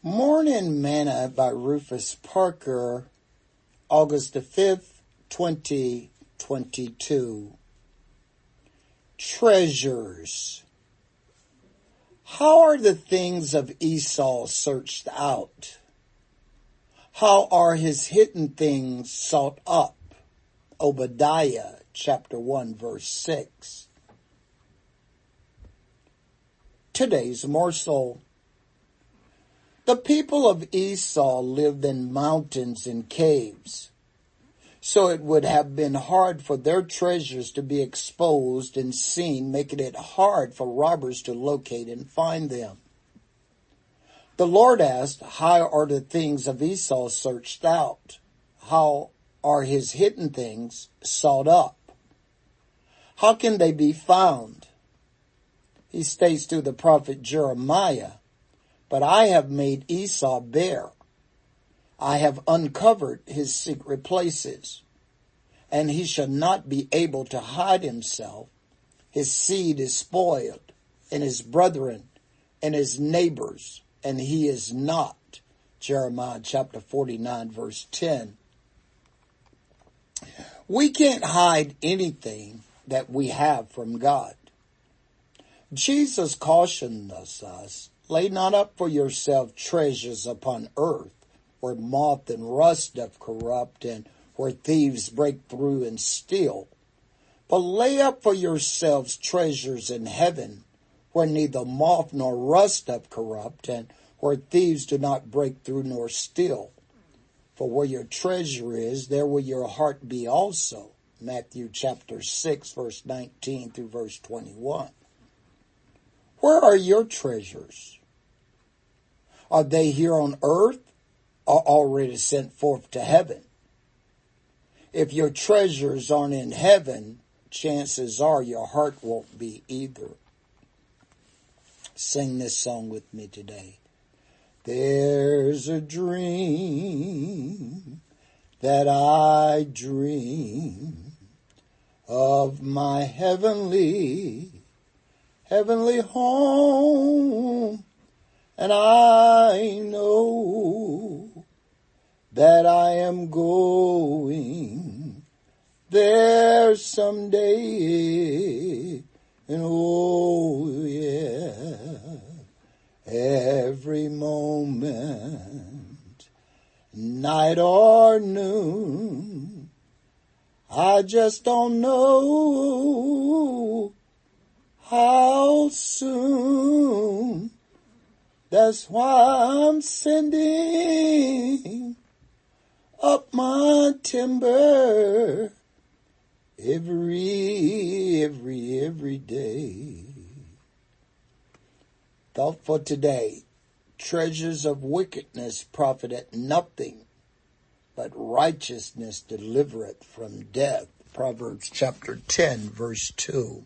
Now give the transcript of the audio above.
Morning Manna by Rufus Parker, August the 5th, 2022. Treasures. How are the things of Esau searched out? How are his hidden things sought up? Obadiah chapter 1 verse 6. Today's morsel. The people of Esau lived in mountains and caves, so it would have been hard for their treasures to be exposed and seen, making it hard for robbers to locate and find them. The Lord asked, how are the things of Esau searched out? How are his hidden things sought up? How can they be found? He states to the prophet Jeremiah, but I have made Esau bare. I have uncovered his secret places, and he shall not be able to hide himself. His seed is spoiled, and his brethren, and his neighbors, and he is not. Jeremiah chapter 49 verse 10. We can't hide anything that we have from God. Jesus cautioned us, us Lay not up for yourself treasures upon earth, where moth and rust doth corrupt, and where thieves break through and steal. But lay up for yourselves treasures in heaven, where neither moth nor rust doth corrupt, and where thieves do not break through nor steal. For where your treasure is, there will your heart be also. Matthew chapter 6 verse 19 through verse 21. Where are your treasures? Are they here on earth or already sent forth to heaven? If your treasures aren't in heaven, chances are your heart won't be either. Sing this song with me today. There's a dream that I dream of my heavenly, heavenly home and I know that I am going there someday. And oh yeah, every moment, night or noon, I just don't know how soon that's why I'm sending up my timber every, every, every day. Thought for today. Treasures of wickedness profiteth nothing, but righteousness delivereth from death. Proverbs chapter 10 verse 2.